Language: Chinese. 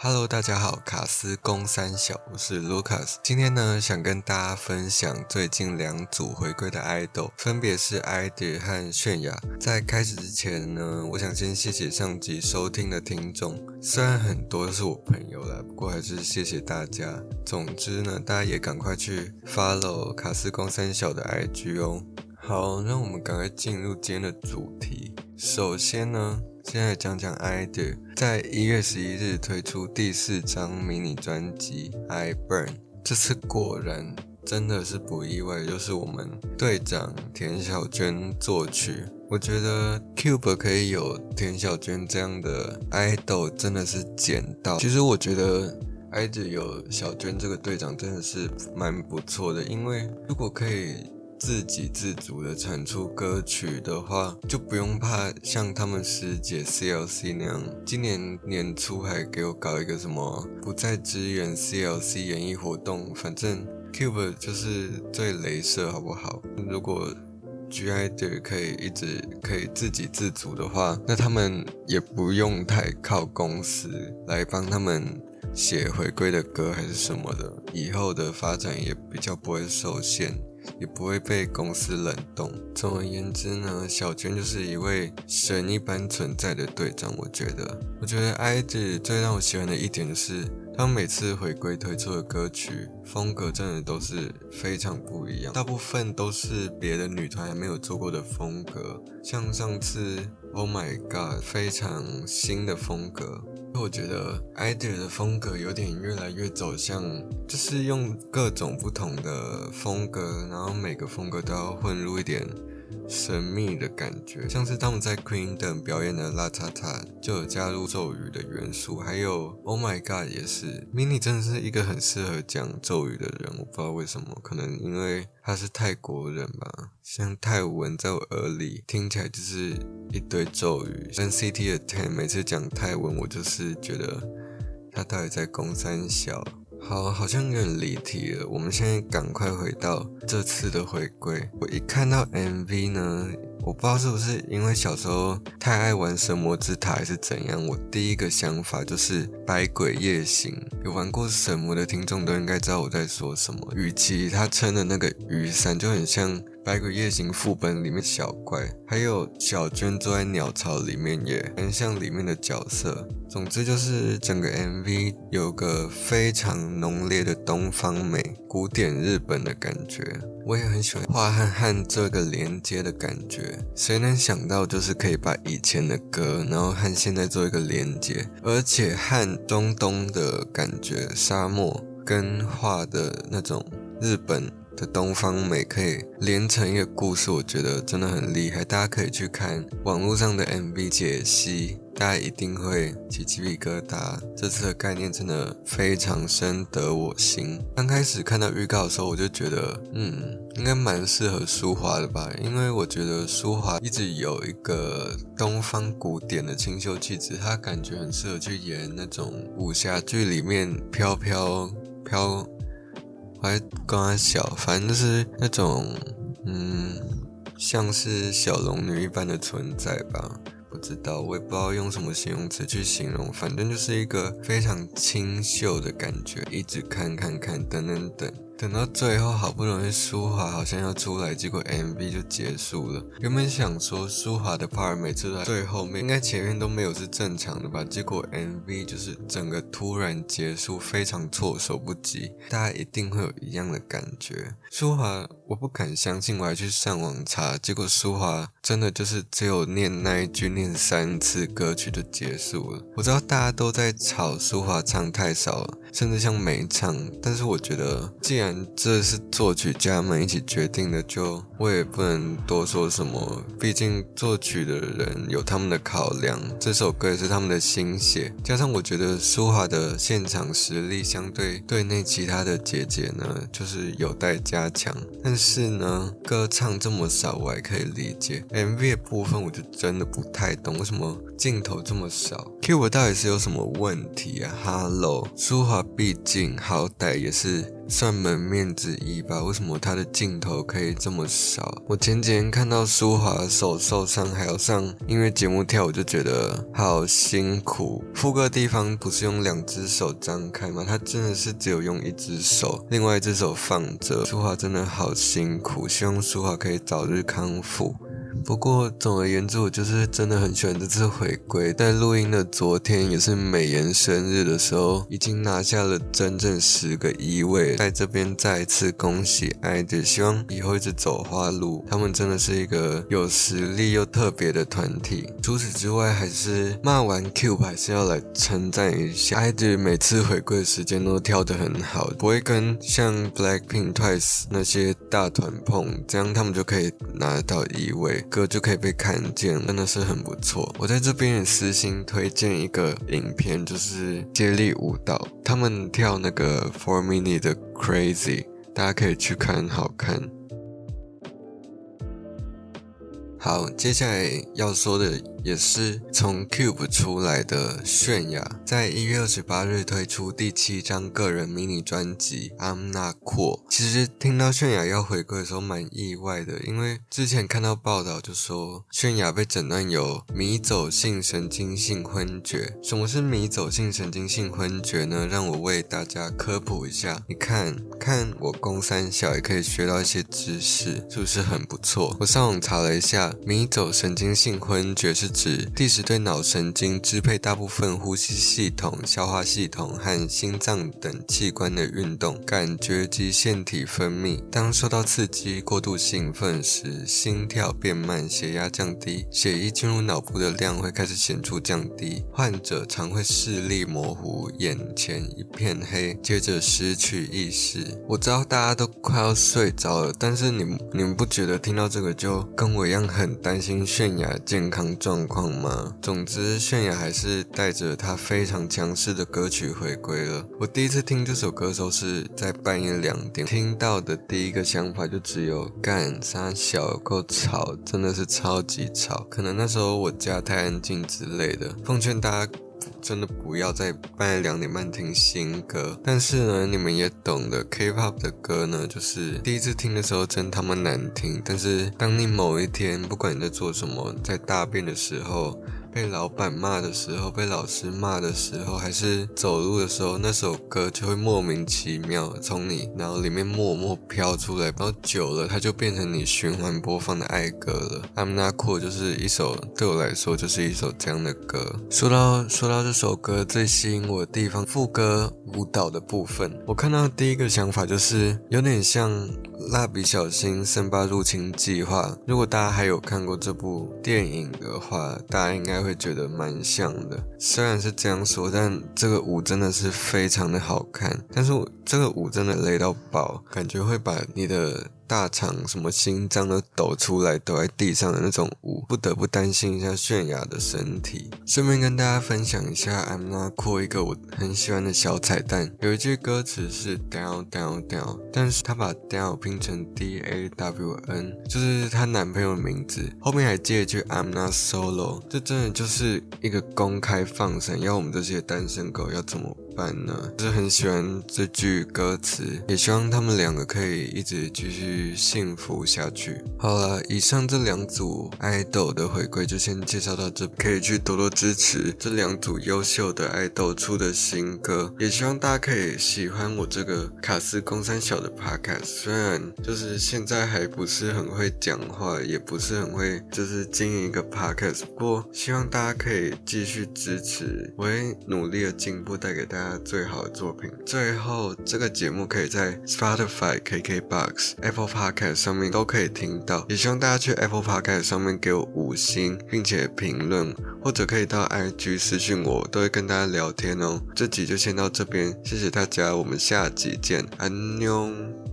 Hello，大家好，卡斯公三小，我是 Lucas。今天呢，想跟大家分享最近两组回归的 idol，分别是 id 和泫雅。在开始之前呢，我想先谢谢上集收听的听众，虽然很多都是我朋友啦，不过还是谢谢大家。总之呢，大家也赶快去 follow 卡斯公三小的 IG 哦。好，让我们赶快进入今天的主题。首先呢。现在讲讲 IDOL 在一月十一日推出第四张迷你专辑《I Burn》，这次果然真的是不意外，就是我们队长田小娟作曲。我觉得 Cube 可以有田小娟这样的 idol 真的是捡到。其实我觉得 IDOL 有小娟这个队长真的是蛮不错的，因为如果可以。自给自足的产出歌曲的话，就不用怕像他们师姐 CLC 那样，今年年初还给我搞一个什么不再支援 CLC 演艺活动，反正 Cube 就是最雷射，好不好？如果 GID 可以一直可以自给自足的话，那他们也不用太靠公司来帮他们写回归的歌还是什么的，以后的发展也比较不会受限。也不会被公司冷冻。总而言之呢，小娟就是一位神一般存在的队长。我觉得，我觉得 iD 最让我喜欢的一点是，他们每次回归推出的歌曲风格真的都是非常不一样，大部分都是别的女团还没有做过的风格。像上次 Oh My God，非常新的风格。我觉得 idea 的风格有点越来越走向，就是用各种不同的风格，然后每个风格都要混入一点。神秘的感觉，像是他们在 Queen 等表演的《La Ta Ta》就有加入咒语的元素，还有 Oh My God 也是。Mini 真的是一个很适合讲咒语的人，我不知道为什么，可能因为他是泰国人吧。像泰文在我耳里听起来就是一堆咒语。NCT 的 Ten 每次讲泰文，我就是觉得他到底在攻三小。好，好像有点离题了。我们现在赶快回到这次的回归。我一看到 MV 呢，我不知道是不是因为小时候太爱玩神魔之塔还是怎样，我第一个想法就是百鬼夜行。有玩过神魔的听众都应该知道我在说什么。与其他撑的那个雨伞就很像。《百鬼夜行》副本里面小怪，还有小娟坐在鸟巢里面，也很像里面的角色。总之就是整个 MV 有个非常浓烈的东方美、古典日本的感觉。我也很喜欢画和汉这个连接的感觉。谁能想到，就是可以把以前的歌，然后和现在做一个连接，而且和中东的感觉，沙漠跟画的那种日本。的东方美可以连成一个故事，我觉得真的很厉害。大家可以去看网络上的 MV 解析，大家一定会起鸡皮疙瘩。这次的概念真的非常深得我心。刚开始看到预告的时候，我就觉得，嗯，应该蛮适合舒华的吧，因为我觉得舒华一直有一个东方古典的清秀气质，她感觉很适合去演那种武侠剧里面飘飘飘。还刚刚小，反正就是那种，嗯，像是小龙女一般的存在吧。不知道，我也不知道用什么形容词去形容，反正就是一个非常清秀的感觉。一直看看看，等等等。等到最后，好不容易舒华好像要出来，结果 MV 就结束了。原本想说舒华的 part 每次都在最后面，应该前面都没有是正常的吧？结果 MV 就是整个突然结束，非常措手不及。大家一定会有一样的感觉。舒华，我不敢相信，我还去上网查，结果舒华真的就是只有念那一句，念三次歌曲就结束了。我知道大家都在吵舒华唱太少了，甚至像没唱，但是我觉得既然这是作曲家们一起决定的，就我也不能多说什么。毕竟作曲的人有他们的考量，这首歌也是他们的心血。加上我觉得舒华的现场实力相对队内其他的姐姐呢，就是有待加强。但是呢，歌唱这么少，我还可以理解。MV 的部分我就真的不太懂，为什么镜头这么少。Cube 到底是有什么问题啊？Hello，舒华毕竟好歹也是算门面之一吧？为什么他的镜头可以这么少？我前几天看到舒华手受伤还要上音乐节目跳，我就觉得好辛苦。副歌地方不是用两只手张开吗？他真的是只有用一只手，另外一只手放着。舒华真的好辛苦，希望舒华可以早日康复。不过，总而言之，我就是真的很喜欢这次回归。在录音的昨天，也是美颜生日的时候，已经拿下了整整十个一位。在这边再一次恭喜 ID，希望以后一直走花路。他们真的是一个有实力又特别的团体。除此之外，还是骂完 Cube 还是要来称赞一下 ID 每次回归的时间都跳得很好，不会跟像 Blackpink、Twice 那些大团碰，这样他们就可以拿到一位。歌就可以被看见，真的是很不错。我在这边也私心推荐一个影片，就是接力舞蹈，他们跳那个 Four Mini 的 Crazy，大家可以去看，好看。好，接下来要说的也是从 Cube 出来的泫雅，在一月二十八日推出第七张个人迷你专辑《I'm Not Cool》。其实听到泫雅要回归的时候蛮意外的，因为之前看到报道就说泫雅被诊断有迷走性神经性昏厥。什么是迷走性神经性昏厥呢？让我为大家科普一下。你看看我公三小也可以学到一些知识，是不是很不错？我上网查了一下。迷走神经性昏厥是指第时对脑神经支配大部分呼吸系统、消化系统和心脏等器官的运动、感觉及腺体分泌。当受到刺激、过度兴奋时，心跳变慢、血压降低，血液进入脑部的量会开始显著降低。患者常会视力模糊，眼前一片黑，接着失去意识。我知道大家都快要睡着了，但是你你们不觉得听到这个就跟我一样？很担心泫雅健康状状况吗？总之，泫雅还是带着她非常强势的歌曲回归了。我第一次听这首歌的时候是在半夜两点，听到的第一个想法就只有干啥小够吵，真的是超级吵。可能那时候我家太安静之类的。奉劝大家。真的不要在半夜两点半听新歌，但是呢，你们也懂的，K-pop 的歌呢，就是第一次听的时候真他妈难听，但是当你某一天，不管你在做什么，在大便的时候。被老板骂的时候，被老师骂的时候，还是走路的时候，那首歌就会莫名其妙从你脑里面默默飘出来，然后久了，它就变成你循环播放的爱歌了。I'm Not Cool 就是一首对我来说就是一首这样的歌。说到说到这首歌最吸引我的地方，副歌舞蹈的部分，我看到第一个想法就是有点像蜡笔小新森巴入侵计划。如果大家还有看过这部电影的话，大家应该会。会觉得蛮像的，虽然是这样说，但这个舞真的是非常的好看。但是我这个舞真的累到爆，感觉会把你的。大肠什么心脏都抖出来，抖在地上的那种舞，不得不担心一下泫雅的身体。顺便跟大家分享一下，I'm Not Cool 一个我很喜欢的小彩蛋，有一句歌词是 down down down，但是她把 dow 拼成 D A W N，就是她男朋友的名字，后面还接一句 I'm Not Solo，这真的就是一个公开放闪，要我们这些单身狗要怎么办呢？就是很喜欢这句歌词，也希望他们两个可以一直继续。幸福下去。好了，以上这两组爱豆的回归就先介绍到这，可以去多多支持这两组优秀的爱豆出的新歌。也希望大家可以喜欢我这个卡斯公三小的 podcast。虽然就是现在还不是很会讲话，也不是很会就是经营一个 podcast，不过希望大家可以继续支持，我会努力的进步，带给大家最好的作品。最后，这个节目可以在 Spotify、KKBox、Apple Podcast 上面都可以听到，也希望大家去 Apple Podcast 上面给我五星，并且评论，或者可以到 IG 私讯我，都会跟大家聊天哦。这集就先到这边，谢谢大家，我们下集见，安妞。